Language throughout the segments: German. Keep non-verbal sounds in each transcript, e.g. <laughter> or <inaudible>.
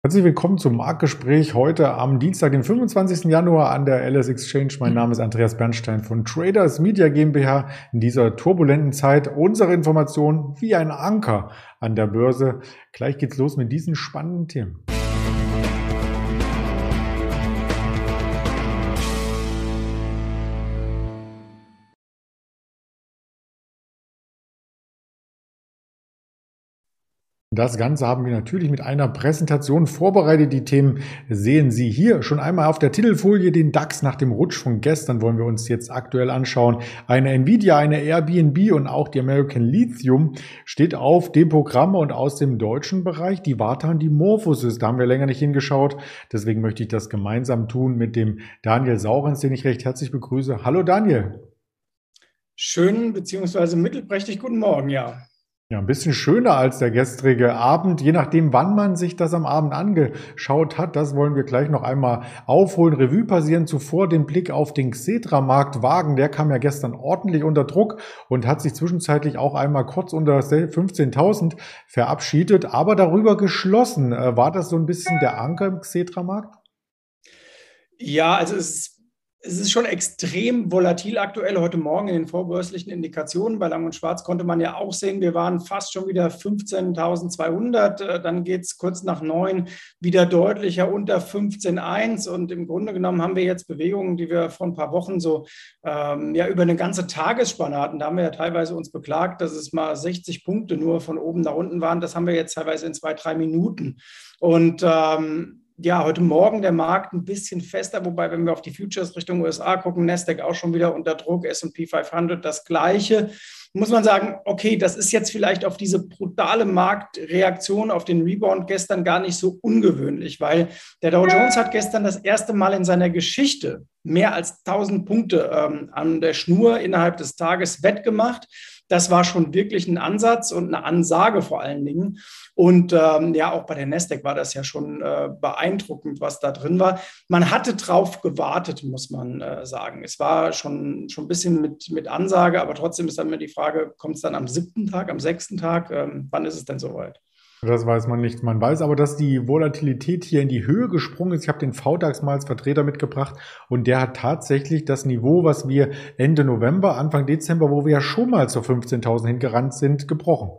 Herzlich willkommen zum Marktgespräch heute am Dienstag, den 25. Januar an der LS Exchange. Mein Name ist Andreas Bernstein von Traders Media GmbH. In dieser turbulenten Zeit unsere Informationen wie ein Anker an der Börse. Gleich geht's los mit diesen spannenden Themen. Das Ganze haben wir natürlich mit einer Präsentation vorbereitet. Die Themen sehen Sie hier schon einmal auf der Titelfolie. Den DAX nach dem Rutsch von gestern wollen wir uns jetzt aktuell anschauen. Eine Nvidia, eine Airbnb und auch die American Lithium steht auf dem Programm und aus dem deutschen Bereich die Vata und die Morphosis. Da haben wir länger nicht hingeschaut. Deswegen möchte ich das gemeinsam tun mit dem Daniel Saurens, den ich recht herzlich begrüße. Hallo Daniel. Schönen bzw. mittelprächtig guten Morgen, ja. Ja, ein bisschen schöner als der gestrige Abend, je nachdem, wann man sich das am Abend angeschaut hat. Das wollen wir gleich noch einmal aufholen, Revue passieren. Zuvor den Blick auf den Xetra-Markt wagen. Der kam ja gestern ordentlich unter Druck und hat sich zwischenzeitlich auch einmal kurz unter 15.000 verabschiedet, aber darüber geschlossen. Äh, war das so ein bisschen der Anker im Xetra-Markt? Ja, also es ist es ist schon extrem volatil aktuell. Heute Morgen in den vorbörslichen Indikationen bei Lang und Schwarz konnte man ja auch sehen, wir waren fast schon wieder 15.200. Äh, dann geht es kurz nach neun wieder deutlicher unter 15.1. Und im Grunde genommen haben wir jetzt Bewegungen, die wir vor ein paar Wochen so ähm, ja, über eine ganze Tagesspanne hatten. Da haben wir ja teilweise uns beklagt, dass es mal 60 Punkte nur von oben nach unten waren. Das haben wir jetzt teilweise in zwei, drei Minuten. Und ähm, ja, heute Morgen der Markt ein bisschen fester, wobei, wenn wir auf die Futures Richtung USA gucken, Nasdaq auch schon wieder unter Druck, S&P 500 das Gleiche. Muss man sagen, okay, das ist jetzt vielleicht auf diese brutale Marktreaktion auf den Rebound gestern gar nicht so ungewöhnlich, weil der Dow Jones hat gestern das erste Mal in seiner Geschichte mehr als 1000 Punkte ähm, an der Schnur innerhalb des Tages wettgemacht. Das war schon wirklich ein Ansatz und eine Ansage vor allen Dingen. Und ähm, ja, auch bei der Nasdaq war das ja schon äh, beeindruckend, was da drin war. Man hatte drauf gewartet, muss man äh, sagen. Es war schon, schon ein bisschen mit, mit Ansage, aber trotzdem ist dann immer die Frage, kommt es dann am siebten Tag, am sechsten Tag? Ähm, wann ist es denn soweit? Das weiß man nicht. Man weiß aber, dass die Volatilität hier in die Höhe gesprungen ist. Ich habe den VDAX mal als Vertreter mitgebracht und der hat tatsächlich das Niveau, was wir Ende November, Anfang Dezember, wo wir ja schon mal zur 15.000 hingerannt sind, gebrochen.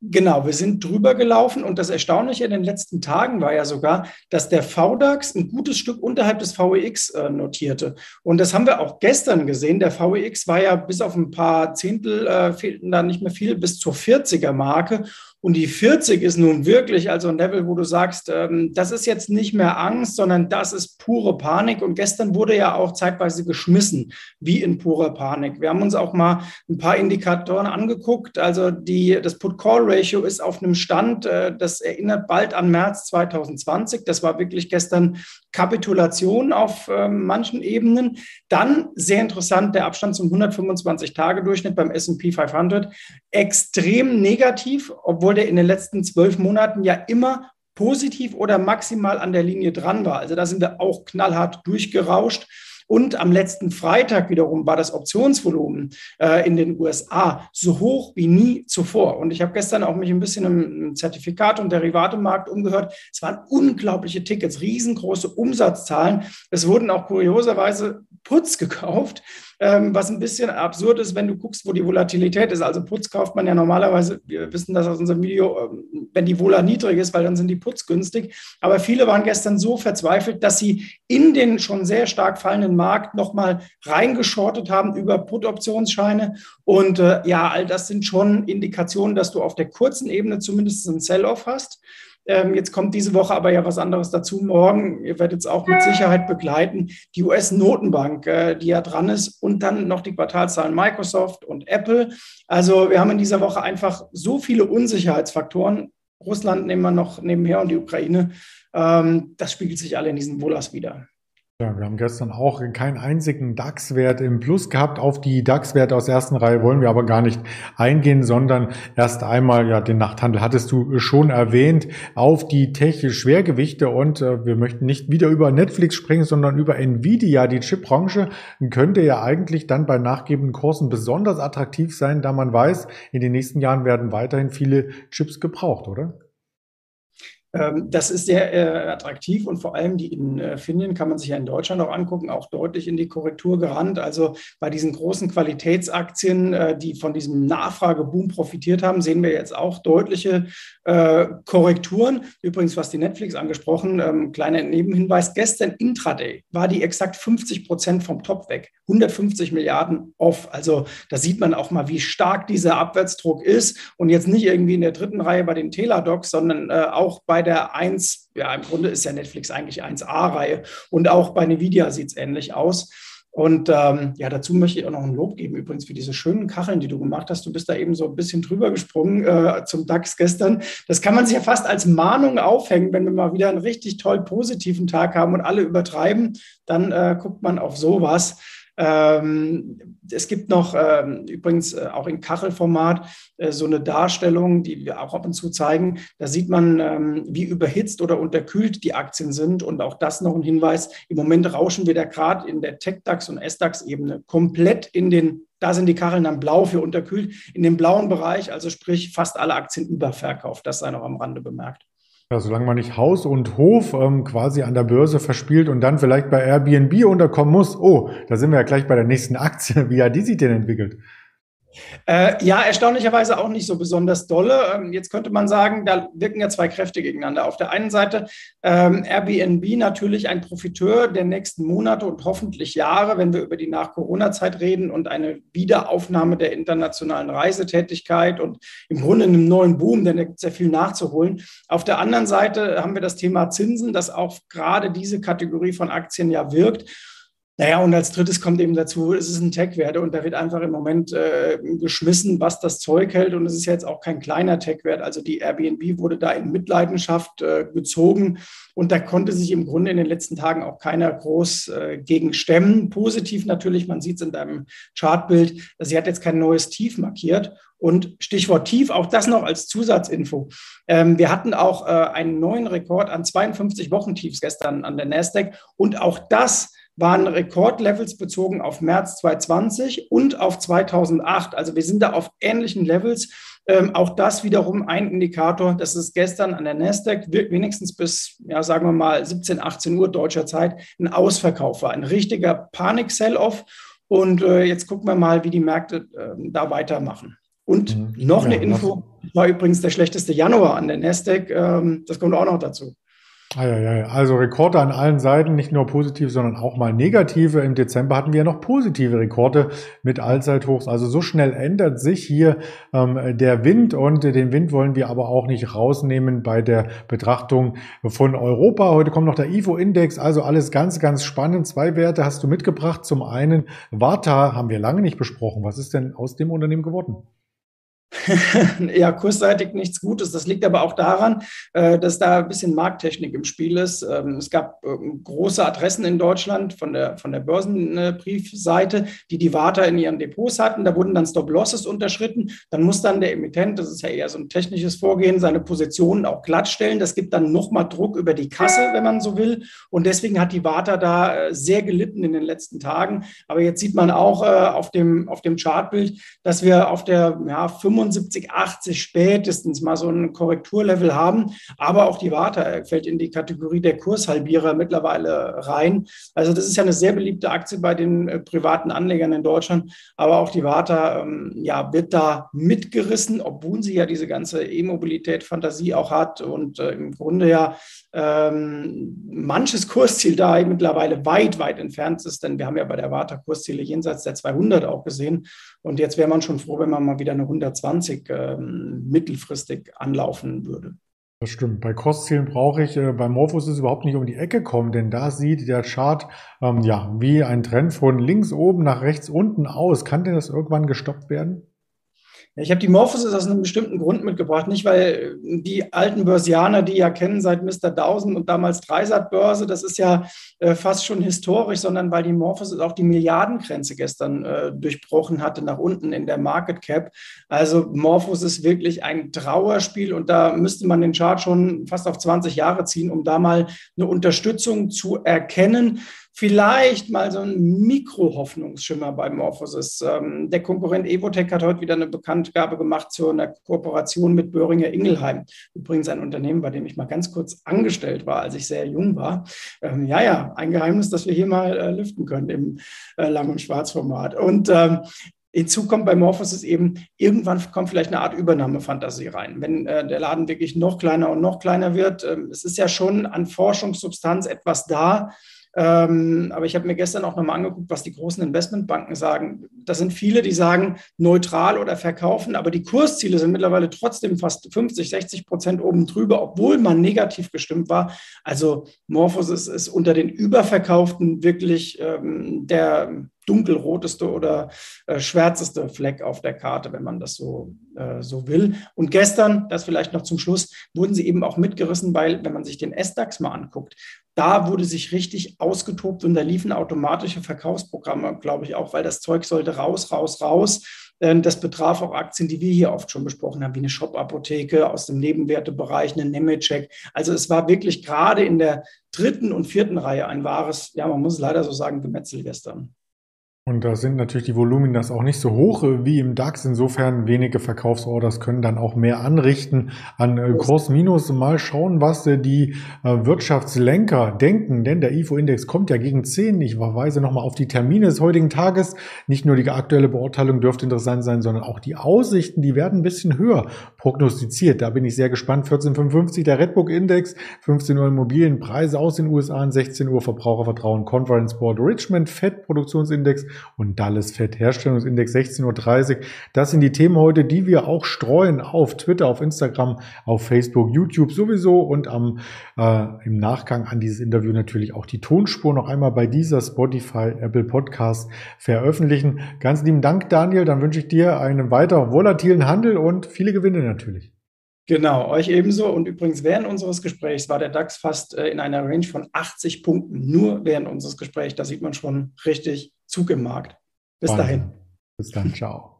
Genau, wir sind drüber gelaufen und das Erstaunliche in den letzten Tagen war ja sogar, dass der VDAX ein gutes Stück unterhalb des VEX äh, notierte. Und das haben wir auch gestern gesehen. Der VEX war ja bis auf ein paar Zehntel, äh, fehlten da nicht mehr viel, bis zur 40er Marke. Und die 40 ist nun wirklich also ein Level, wo du sagst, ähm, das ist jetzt nicht mehr Angst, sondern das ist pure Panik. Und gestern wurde ja auch zeitweise geschmissen, wie in purer Panik. Wir haben uns auch mal ein paar Indikatoren angeguckt. Also die, das Put-Call-Ratio ist auf einem Stand, äh, das erinnert bald an März 2020. Das war wirklich gestern Kapitulation auf äh, manchen Ebenen. Dann sehr interessant der Abstand zum 125-Tage-Durchschnitt beim S&P 500. Extrem negativ, obwohl obwohl der in den letzten zwölf Monaten ja immer positiv oder maximal an der Linie dran war. Also da sind wir auch knallhart durchgerauscht. Und am letzten Freitag wiederum war das Optionsvolumen äh, in den USA so hoch wie nie zuvor. Und ich habe gestern auch mich ein bisschen im Zertifikat- und Derivatemarkt umgehört. Es waren unglaubliche Tickets, riesengroße Umsatzzahlen. Es wurden auch kurioserweise Putz gekauft ähm, was ein bisschen absurd ist, wenn du guckst, wo die Volatilität ist. Also Putz kauft man ja normalerweise, wir wissen das aus unserem Video, ähm, wenn die Vola niedrig ist, weil dann sind die Putz günstig. Aber viele waren gestern so verzweifelt, dass sie in den schon sehr stark fallenden Markt nochmal reingeschortet haben über Put-Optionsscheine. Und äh, ja, all das sind schon Indikationen, dass du auf der kurzen Ebene zumindest einen Sell-off hast. Ähm, jetzt kommt diese Woche aber ja was anderes dazu. Morgen, ihr werdet es auch mit Sicherheit begleiten, die US-Notenbank, äh, die ja dran ist und dann noch die Quartalzahlen Microsoft und Apple. Also wir haben in dieser Woche einfach so viele Unsicherheitsfaktoren. Russland nehmen wir noch nebenher und die Ukraine. Ähm, das spiegelt sich alle in diesen Wohlers wieder. Ja, wir haben gestern auch keinen einzigen DAX-Wert im Plus gehabt. Auf die DAX-Werte aus ersten Reihe wollen wir aber gar nicht eingehen, sondern erst einmal, ja, den Nachthandel hattest du schon erwähnt, auf die Tech-Schwergewichte und äh, wir möchten nicht wieder über Netflix sprechen, sondern über Nvidia. Die Chipbranche könnte ja eigentlich dann bei nachgebenden Kursen besonders attraktiv sein, da man weiß, in den nächsten Jahren werden weiterhin viele Chips gebraucht, oder? Ähm, das ist sehr äh, attraktiv und vor allem die Infineon kann man sich ja in Deutschland auch angucken, auch deutlich in die Korrektur gerannt. Also bei diesen großen Qualitätsaktien, äh, die von diesem Nachfrageboom profitiert haben, sehen wir jetzt auch deutliche äh, Korrekturen. Übrigens, was die Netflix angesprochen, ähm, kleiner Nebenhinweis, gestern Intraday war die exakt 50 Prozent vom Top weg, 150 Milliarden off. Also da sieht man auch mal, wie stark dieser Abwärtsdruck ist und jetzt nicht irgendwie in der dritten Reihe bei den Teladocs, sondern auch bei der 1, ja, im Grunde ist ja Netflix eigentlich 1A-Reihe und auch bei Nvidia sieht es ähnlich aus. Und ähm, ja, dazu möchte ich auch noch ein Lob geben, übrigens für diese schönen Kacheln, die du gemacht hast. Du bist da eben so ein bisschen drüber gesprungen äh, zum DAX gestern. Das kann man sich ja fast als Mahnung aufhängen, wenn wir mal wieder einen richtig toll positiven Tag haben und alle übertreiben, dann äh, guckt man auf sowas. Ähm, es gibt noch ähm, übrigens äh, auch in Kachelformat äh, so eine Darstellung, die wir auch ab und zu zeigen. Da sieht man, ähm, wie überhitzt oder unterkühlt die Aktien sind. Und auch das noch ein Hinweis. Im Moment rauschen wir da gerade in der Tech-DAX und S-DAX-Ebene komplett in den da sind die Kacheln dann blau für unterkühlt. In dem blauen Bereich, also sprich fast alle Aktien überverkauft. Das sei noch am Rande bemerkt. Ja, solange man nicht Haus und Hof ähm, quasi an der Börse verspielt und dann vielleicht bei Airbnb unterkommen muss. Oh, da sind wir ja gleich bei der nächsten Aktie. <laughs> Wie hat die sich denn entwickelt? Äh, ja, erstaunlicherweise auch nicht so besonders dolle. Ähm, jetzt könnte man sagen, da wirken ja zwei Kräfte gegeneinander. Auf der einen Seite ähm, Airbnb natürlich ein Profiteur der nächsten Monate und hoffentlich Jahre, wenn wir über die Nach-Corona-Zeit reden und eine Wiederaufnahme der internationalen Reisetätigkeit und im Grunde einem neuen Boom, denn da gibt es sehr viel nachzuholen. Auf der anderen Seite haben wir das Thema Zinsen, das auch gerade diese Kategorie von Aktien ja wirkt. Naja, und als drittes kommt eben dazu, es ist ein Tech-Wert und da wird einfach im Moment äh, geschmissen, was das Zeug hält. Und es ist jetzt auch kein kleiner Tech-Wert. Also die Airbnb wurde da in Mitleidenschaft äh, gezogen und da konnte sich im Grunde in den letzten Tagen auch keiner groß äh, gegen stemmen. Positiv natürlich, man sieht es in deinem Chartbild, sie hat jetzt kein neues Tief markiert. Und Stichwort Tief, auch das noch als Zusatzinfo. Ähm, wir hatten auch äh, einen neuen Rekord an 52 Wochentiefs gestern an der Nasdaq und auch das waren Rekordlevels bezogen auf März 2020 und auf 2008. Also wir sind da auf ähnlichen Levels. Ähm, auch das wiederum ein Indikator, dass es gestern an der Nasdaq wenigstens bis, ja, sagen wir mal 17, 18 Uhr deutscher Zeit ein Ausverkauf war, ein richtiger Panik-Sell-Off. Und äh, jetzt gucken wir mal, wie die Märkte äh, da weitermachen. Und mhm. noch eine Info, war übrigens der schlechteste Januar an der Nasdaq. Ähm, das kommt auch noch dazu. Also Rekorde an allen Seiten, nicht nur positiv, sondern auch mal negative. Im Dezember hatten wir ja noch positive Rekorde mit Allzeithochs. Also so schnell ändert sich hier ähm, der Wind und den Wind wollen wir aber auch nicht rausnehmen bei der Betrachtung von Europa. Heute kommt noch der IFO-Index, also alles ganz, ganz spannend. Zwei Werte hast du mitgebracht. Zum einen Warta haben wir lange nicht besprochen. Was ist denn aus dem Unternehmen geworden? <laughs> ja, kursseitig nichts Gutes. Das liegt aber auch daran, äh, dass da ein bisschen Markttechnik im Spiel ist. Ähm, es gab ähm, große Adressen in Deutschland von der, von der Börsenbriefseite, die die Warta in ihren Depots hatten. Da wurden dann Stop-Losses unterschritten. Dann muss dann der Emittent, das ist ja eher so ein technisches Vorgehen, seine Positionen auch glattstellen. Das gibt dann nochmal Druck über die Kasse, wenn man so will. Und deswegen hat die Warta da äh, sehr gelitten in den letzten Tagen. Aber jetzt sieht man auch äh, auf, dem, auf dem Chartbild, dass wir auf der ja, 5 75, 80 spätestens mal so ein Korrekturlevel haben. Aber auch die Warta fällt in die Kategorie der Kurshalbierer mittlerweile rein. Also das ist ja eine sehr beliebte Aktie bei den äh, privaten Anlegern in Deutschland. Aber auch die Warta ähm, ja, wird da mitgerissen, obwohl sie ja diese ganze E-Mobilität-Fantasie auch hat und äh, im Grunde ja ähm, manches Kursziel da mittlerweile weit, weit entfernt ist, denn wir haben ja bei der Warta Kursziele jenseits der 200 auch gesehen. Und jetzt wäre man schon froh, wenn man mal wieder eine 120 ähm, mittelfristig anlaufen würde. Das stimmt. Bei Kurszielen brauche ich, äh, bei Morphos ist überhaupt nicht um die Ecke kommen, denn da sieht der Chart ähm, ja wie ein Trend von links oben nach rechts unten aus. Kann denn das irgendwann gestoppt werden? Ich habe die Morphosis aus einem bestimmten Grund mitgebracht, nicht weil die alten Börsianer, die ja kennen seit Mr. Dawson und damals Dreisat-Börse, das ist ja äh, fast schon historisch, sondern weil die Morphosis auch die Milliardengrenze gestern äh, durchbrochen hatte nach unten in der Market Cap. Also Morphosis ist wirklich ein Trauerspiel und da müsste man den Chart schon fast auf 20 Jahre ziehen, um da mal eine Unterstützung zu erkennen. Vielleicht mal so ein Mikro-Hoffnungsschimmer bei Morphosis. Ähm, der Konkurrent Evotech hat heute wieder eine Bekanntgabe gemacht zu einer Kooperation mit Böhringer Ingelheim. Übrigens ein Unternehmen, bei dem ich mal ganz kurz angestellt war, als ich sehr jung war. Ähm, ja, ja, ein Geheimnis, das wir hier mal äh, lüften können im äh, Lang- und Schwarzformat. Und ähm, Hinzu kommt bei Morphosis eben, irgendwann kommt vielleicht eine Art Übernahmefantasie rein. Wenn äh, der Laden wirklich noch kleiner und noch kleiner wird, äh, es ist ja schon an Forschungssubstanz etwas da, aber ich habe mir gestern auch nochmal angeguckt, was die großen Investmentbanken sagen. Das sind viele, die sagen neutral oder verkaufen, aber die Kursziele sind mittlerweile trotzdem fast 50, 60 Prozent oben drüber, obwohl man negativ gestimmt war. Also Morphosis ist unter den Überverkauften wirklich ähm, der dunkelroteste oder äh, schwärzeste Fleck auf der Karte, wenn man das so, äh, so will. Und gestern, das vielleicht noch zum Schluss, wurden sie eben auch mitgerissen, weil, wenn man sich den S-DAX mal anguckt, da wurde sich richtig ausgetobt und da liefen automatische Verkaufsprogramme, glaube ich auch, weil das Zeug sollte raus, raus, raus. Ähm, das betraf auch Aktien, die wir hier oft schon besprochen haben, wie eine Shop-Apotheke aus dem Nebenwertebereich, eine Nemetschek. Also es war wirklich gerade in der dritten und vierten Reihe ein wahres, ja, man muss leider so sagen, Gemetzel gestern. Und da sind natürlich die Volumina auch nicht so hoch äh, wie im DAX. Insofern wenige Verkaufsorders können dann auch mehr anrichten an äh, Kurs-Minus. Mal schauen, was äh, die Wirtschaftslenker denken, denn der IFO-Index kommt ja gegen 10. Ich verweise nochmal auf die Termine des heutigen Tages. Nicht nur die aktuelle Beurteilung dürfte interessant sein, sondern auch die Aussichten, die werden ein bisschen höher prognostiziert. Da bin ich sehr gespannt. 1455 der Redbook-Index, 15 Uhr Immobilienpreise aus den USA, 16 Uhr Verbrauchervertrauen, Conference Board Richmond, Fed-Produktionsindex und Dallas Fett Herstellungsindex 16.30 Uhr. Das sind die Themen heute, die wir auch streuen auf Twitter, auf Instagram, auf Facebook, YouTube sowieso und am, äh, im Nachgang an dieses Interview natürlich auch die Tonspur noch einmal bei dieser Spotify, Apple Podcast veröffentlichen. Ganz lieben Dank, Daniel. Dann wünsche ich dir einen weiter volatilen Handel und viele Gewinne natürlich. Genau, euch ebenso. Und übrigens, während unseres Gesprächs war der DAX fast äh, in einer Range von 80 Punkten. Nur während unseres Gesprächs. Da sieht man schon richtig Zug im Markt. Bis Wahnsinn. dahin. Bis dann, ciao.